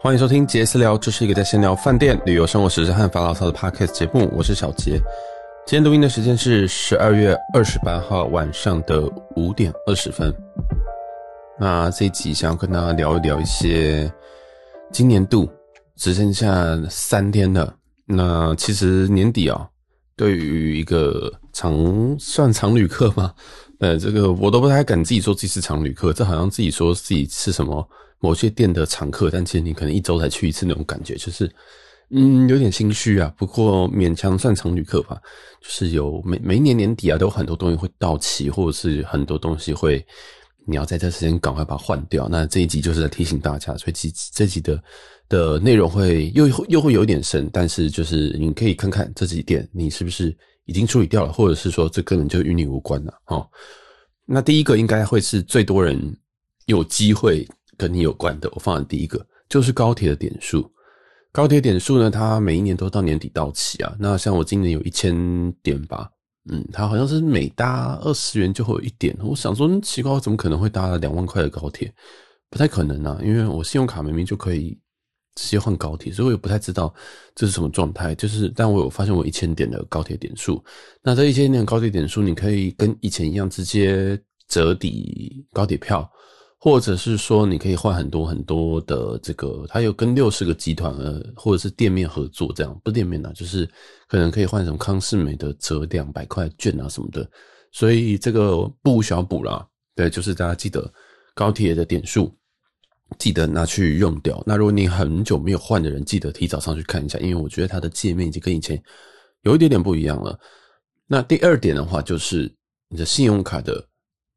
欢迎收听杰私聊，这是一个在闲聊饭店、旅游、生活、时事和发牢骚的 podcast 节目。我是小杰，今天录音的时间是十二月二十八号晚上的五点二十分。那这一集想要跟大家聊一聊一些今年度只剩下三天了。那其实年底啊，对于一个常算常旅客吗？呃，这个我都不太敢自己说自己是常旅客，这好像自己说自己是什么。某些店的常客，但其实你可能一周才去一次那种感觉，就是，嗯，有点心虚啊。不过勉强算常旅客吧，就是有每每一年年底啊，都有很多东西会到期，或者是很多东西会，你要在这时间赶快把它换掉。那这一集就是在提醒大家，所以这这集的的内容会又又会有点深，但是就是你可以看看这几店你是不是已经处理掉了，或者是说这根本就与你无关了哦。那第一个应该会是最多人有机会。跟你有关的，我放的第一个就是高铁的点数。高铁点数呢，它每一年都到年底到期啊。那像我今年有一千点吧，嗯，它好像是每搭二十元就会有一点。我想说，奇怪，怎么可能会搭了两万块的高铁？不太可能啊，因为我信用卡明明就可以直接换高铁，所以我也不太知道这是什么状态。就是，但我有发现我一千点的高铁点数。那这一千点高铁点数，你可以跟以前一样直接折抵高铁票。或者是说，你可以换很多很多的这个，它有跟六十个集团呃，或者是店面合作，这样不是店面呐，就是可能可以换什么康是美的折两百块券啊什么的，所以这个不小补啦。对，就是大家记得高铁的点数，记得拿去用掉。那如果你很久没有换的人，记得提早上去看一下，因为我觉得它的界面已经跟以前有一点点不一样了。那第二点的话，就是你的信用卡的。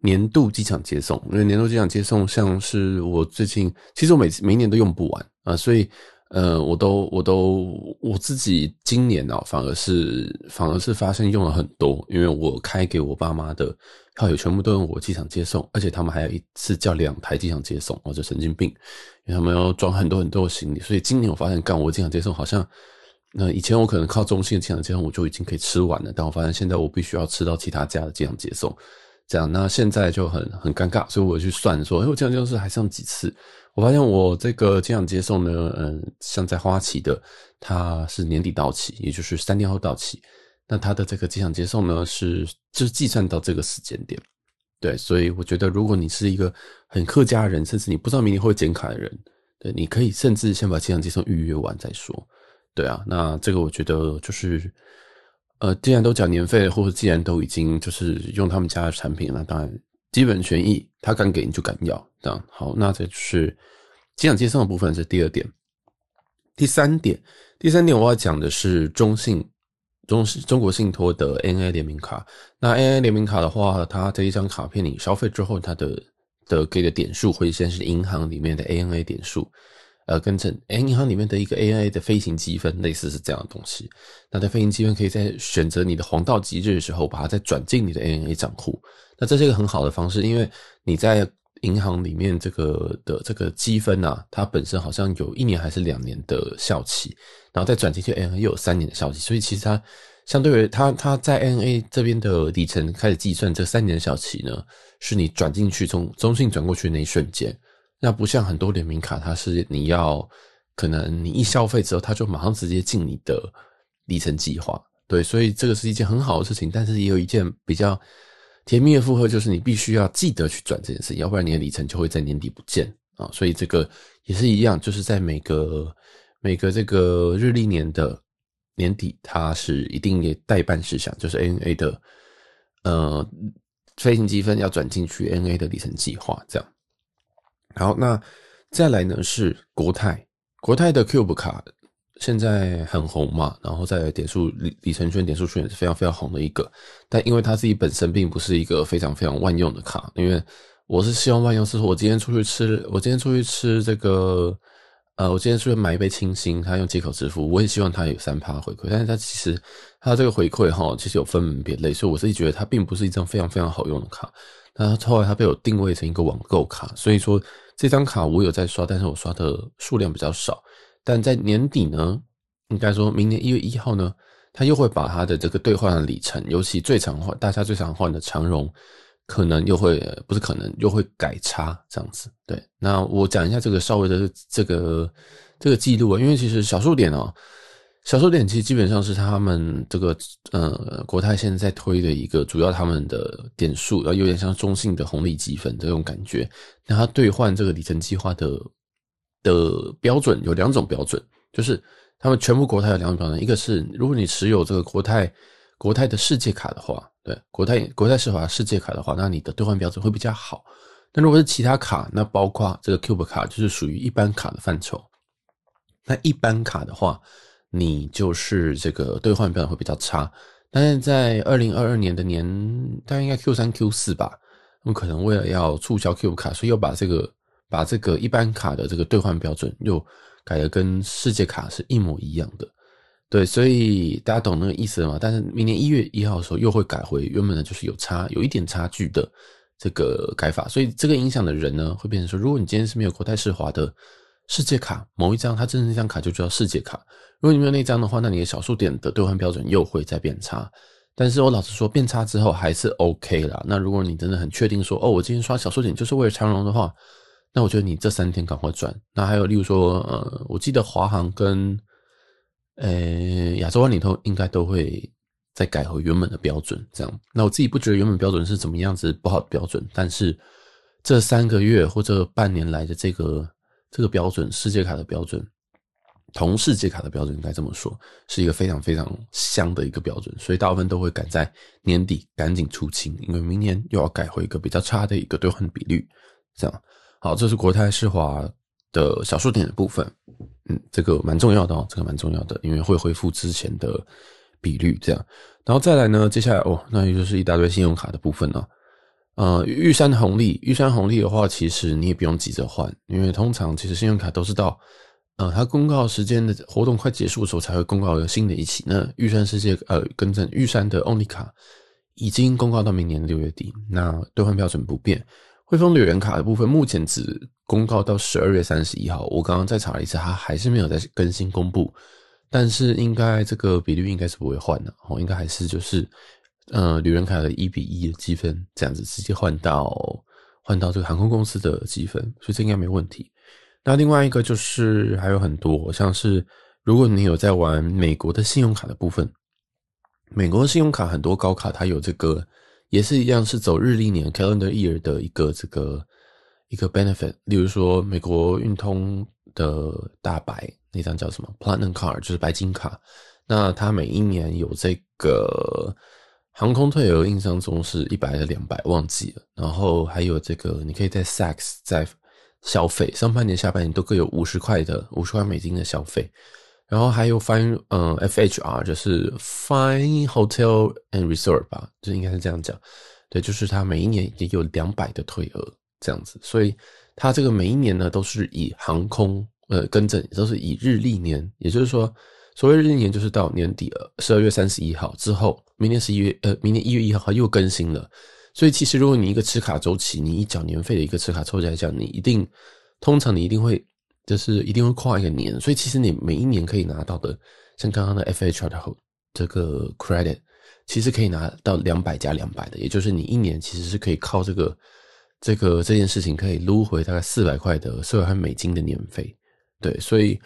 年度机场接送，因为年度机场接送像是我最近，其实我每每年都用不完啊，所以呃，我都我都我自己今年啊，反而是反而是发现用了很多，因为我开给我爸妈的票友全部都用我机场接送，而且他们还有一次叫两台机场接送，我就神经病，因为他们要装很多很多行李，所以今年我发现干我机场接送好像，那以前我可能靠中信机场接送我就已经可以吃完了，但我发现现在我必须要吃到其他家的机场接送。这样，那现在就很很尴尬，所以我去算说，哎，我这样就是还剩几次？我发现我这个机场接送呢，嗯，像在花旗的，它是年底到期，也就是三天后到期。那它的这个机场接送呢，是就是计算到这个时间点。对，所以我觉得，如果你是一个很客家人，甚至你不知道明年会减卡的人，对，你可以甚至先把机场接送预约完再说。对啊，那这个我觉得就是。呃，既然都缴年费，或者既然都已经就是用他们家的产品了，当然基本权益他敢给你就敢要，这样好。那这就是机场接送的部分是第二点，第三点，第三点我要讲的是中信中中国信托的 ANA 联名卡。那 ANA 联名卡的话，它这一张卡片你消费之后，它的的给的点数会先是银行里面的 ANA 点数。呃，跟着 A 银行里面的一个 ANA 的飞行积分，类似是这样的东西。那在飞行积分可以在选择你的黄道吉日的时候，把它再转进你的 ANA 账户。那这是一个很好的方式，因为你在银行里面这个的这个积分啊，它本身好像有一年还是两年的效期，然后再转进去 ANA 又有三年的效期，所以其实它相对于它它在 NA 这边的里程开始计算，这三年的效期呢，是你转进去从中信转过去那一瞬间。那不像很多联名卡，它是你要可能你一消费之后，它就马上直接进你的里程计划，对，所以这个是一件很好的事情。但是也有一件比较甜蜜的负荷，就是你必须要记得去转这件事，要不然你的里程就会在年底不见啊。所以这个也是一样，就是在每个每个这个日历年的年底，它是一定也待办事项，就是 ANA 的呃飞行积分要转进去 N A 的里程计划这样。好，那再来呢是国泰，国泰的 Cube 卡现在很红嘛，然后在点数里里程圈、点数圈也是非常非常红的一个。但因为它自己本身并不是一个非常非常万用的卡，因为我是希望万用，是说我今天出去吃，我今天出去吃这个，呃，我今天出去买一杯清新，它用接口支付，我也希望它有三趴回馈，但是它其实它这个回馈哈，其实有分门别类，所以我自己觉得它并不是一张非常非常好用的卡。那后来它被我定位成一个网购卡，所以说。这张卡我有在刷，但是我刷的数量比较少。但在年底呢，应该说明年一月一号呢，他又会把他的这个兑换的里程，尤其最常换、大家最常换的长荣，可能又会不是可能又会改差这样子。对，那我讲一下这个稍微的这个这个记录啊，因为其实小数点哦，小数点其实基本上是他们这个呃国泰现在在推的一个主要他们的点数，然后有点像中信的红利积分这种感觉。那它兑换这个里程计划的的标准有两种标准，就是他们全部国泰有两种标准，一个是如果你持有这个国泰国泰的世界卡的话，对国泰国泰世华世界卡的话，那你的兑换标准会比较好。那如果是其他卡，那包括这个 Cube 卡，就是属于一般卡的范畴。那一般卡的话，你就是这个兑换标准会比较差。但是在二零二二年的年，大概应该 Q 三 Q 四吧，他们可能为了要促销 Cube 卡，所以又把这个把这个一般卡的这个兑换标准又改得跟世界卡是一模一样的。对，所以大家懂那个意思了吗？但是明年一月一号的时候又会改回原本的，就是有差有一点差距的。这个改法，所以这个影响的人呢，会变成说，如果你今天是没有国泰世华的世界卡某一张，它真正那张卡就叫世界卡。如果你没有那张的话，那你的小数点的兑换标准又会再变差。但是我老实说，变差之后还是 OK 啦。那如果你真的很确定说，哦，我今天刷小数点就是为了长荣的话，那我觉得你这三天赶快转。那还有例如说，呃，我记得华航跟呃亚洲湾里头应该都会。再改回原本的标准，这样。那我自己不觉得原本标准是怎么样子不好的标准，但是这三个月或者半年来的这个这个标准，世界卡的标准，同世界卡的标准应该这么说，是一个非常非常香的一个标准，所以大部分都会赶在年底赶紧出清，因为明年又要改回一个比较差的一个兑换比率，这样。好，这是国泰世华的小数点的部分，嗯，这个蛮重要的哦，这个蛮重要的，因为会恢复之前的。比率这样，然后再来呢？接下来哦，那也就是一大堆信用卡的部分了。呃，玉山红利，玉山红利的话，其实你也不用急着换，因为通常其实信用卡都是到呃它公告时间的活动快结束的时候才会公告有新的一期。那玉山世界呃，更正，玉山的 Only 卡已经公告到明年六月底，那兑换标准不变。汇丰旅人卡的部分目前只公告到十二月三十一号，我刚刚再查了一次，它还是没有在更新公布。但是应该这个比率应该是不会换的哦，应该还是就是，呃，旅人卡的一比一的积分这样子直接换到换到这个航空公司的积分，所以这应该没问题。那另外一个就是还有很多，像是如果你有在玩美国的信用卡的部分，美国的信用卡很多高卡它有这个也是一样是走日历年 calendar year 的一个这个一个 benefit，例如说美国运通的大白。那张叫什么？Platinum Card 就是白金卡。那它每一年有这个航空退额，印象中是一百还是两百，忘记了。然后还有这个，你可以在 Saks 在消费，上半年、下半年都各有五十块的五十块美金的消费。然后还有 Fine，嗯，FHR 就是 Fine Hotel and Resort 吧，就应该是这样讲。对，就是它每一年也有两百的退额这样子。所以它这个每一年呢，都是以航空。呃，更正都是以日历年，也就是说，所谓日历年就是到年底，十二月三十一号之后，明年十一月，呃，明年一月一号又更新了。所以其实如果你一个持卡周期，你一缴年费的一个持卡周期来讲，你一定，通常你一定会，就是一定会跨一个年。所以其实你每一年可以拿到的，像刚刚的 FHR 的这个 credit，其实可以拿到两百加两百的，也就是你一年其实是可以靠这个，这个这件事情可以撸回大概四百块的四百块美金的年费。对，所以，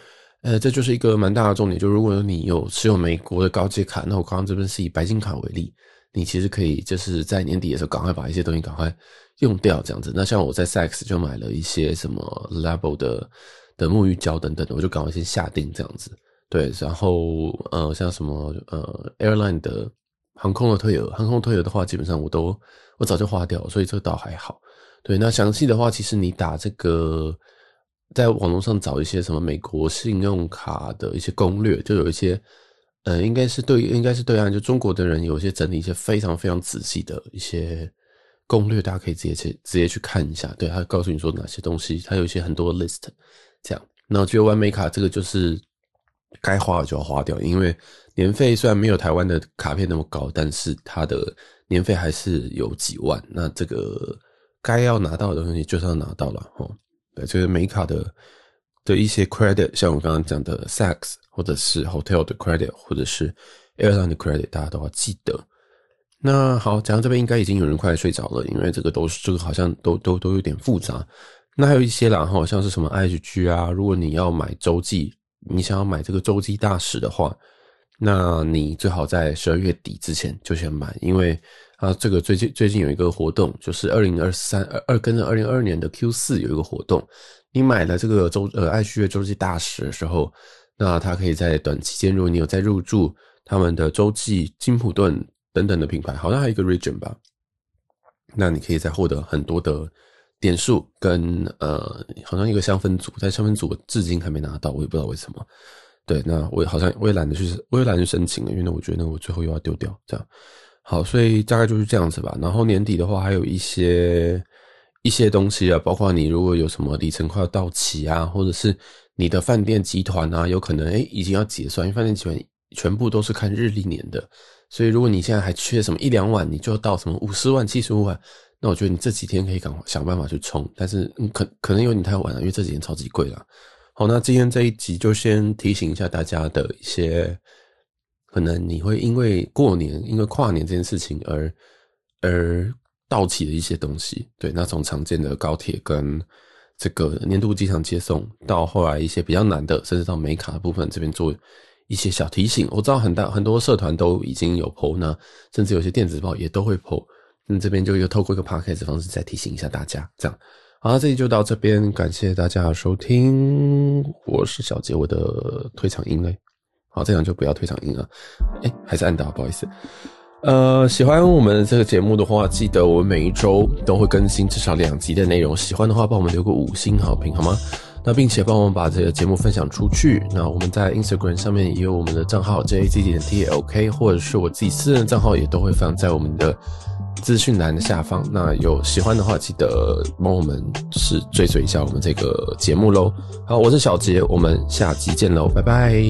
呃，这就是一个蛮大的重点。就如果你有持有美国的高阶卡，那我刚刚这边是以白金卡为例，你其实可以就是在年底的时候赶快把一些东西赶快用掉，这样子。那像我在 Saks 就买了一些什么 Level 的的沐浴胶等等的，我就赶快先下定这样子。对，然后呃，像什么呃 Airline 的航空的退额，航空退额的话，基本上我都我早就花掉，所以这倒还好。对，那详细的话，其实你打这个。在网络上找一些什么美国信用卡的一些攻略，就有一些，呃，应该是对，应该是对岸就中国的人有一些整理一些非常非常仔细的一些攻略，大家可以直接去直接去看一下。对，他告诉你说哪些东西，他有一些很多 list，这样。那我觉得完美卡这个就是该花的就要花掉，因为年费虽然没有台湾的卡片那么高，但是它的年费还是有几万。那这个该要拿到的东西就是要拿到了，齁。对，就是美卡的的一些 credit，像我刚刚讲的 Saks 或者是 hotel 的 credit，或者是 airline 的 credit，大家都要记得。那好，讲到这边应该已经有人快睡着了，因为这个都是这个好像都都都有点复杂。那还有一些啦，哈，像是什么 IHG 啊，如果你要买周记，你想要买这个周记大使的话，那你最好在十二月底之前就先买，因为啊，这个最近最近有一个活动，就是二零二三二二跟着二零二二年的 Q 四有一个活动，你买了这个周呃 IHG 的周记大使的时候，那它可以在短期间，如果你有在入驻他们的周记金普顿等等的品牌，好像还有一个 Region 吧，那你可以再获得很多的。点数跟呃，好像一个香氛组，但香氛组至今还没拿到，我也不知道为什么。对，那我也好像我也懒得去，我也懒得去申请了，因为我觉得那我最后又要丢掉。这样，好，所以大概就是这样子吧。然后年底的话，还有一些一些东西啊，包括你如果有什么里程快要到期啊，或者是你的饭店集团啊，有可能诶已经要结算，因为饭店集团全部都是看日历年的，所以如果你现在还缺什么一两万，你就到什么五十万、七十五万。那我觉得你这几天可以赶想办法去冲，但是可可能有点太晚了，因为这几天超级贵了。好，那今天这一集就先提醒一下大家的一些，可能你会因为过年、因为跨年这件事情而而到期的一些东西。对，那从常见的高铁跟这个年度机场接送，到后来一些比较难的，甚至到美卡的部分，这边做一些小提醒。我知道很大很多社团都已经有 po，那甚至有些电子报也都会 po。那这边就又透过一个 podcast 的方式再提醒一下大家，这样，好，这里就到这边，感谢大家收听，我是小杰，我的退场音嘞，好，这样就不要退场音了，哎，还是按到，不好意思，呃，喜欢我们这个节目的话，记得我们每一周都会更新至少两集的内容，喜欢的话帮我们留个五星好评好吗？那并且帮我们把这个节目分享出去，那我们在 Instagram 上面也有我们的账号 JAZZ 点 TALK，或者是我自己私人账号也都会放在我们的。资讯栏的下方，那有喜欢的话，记得帮我们是追随一下我们这个节目喽。好，我是小杰，我们下集见喽，拜拜。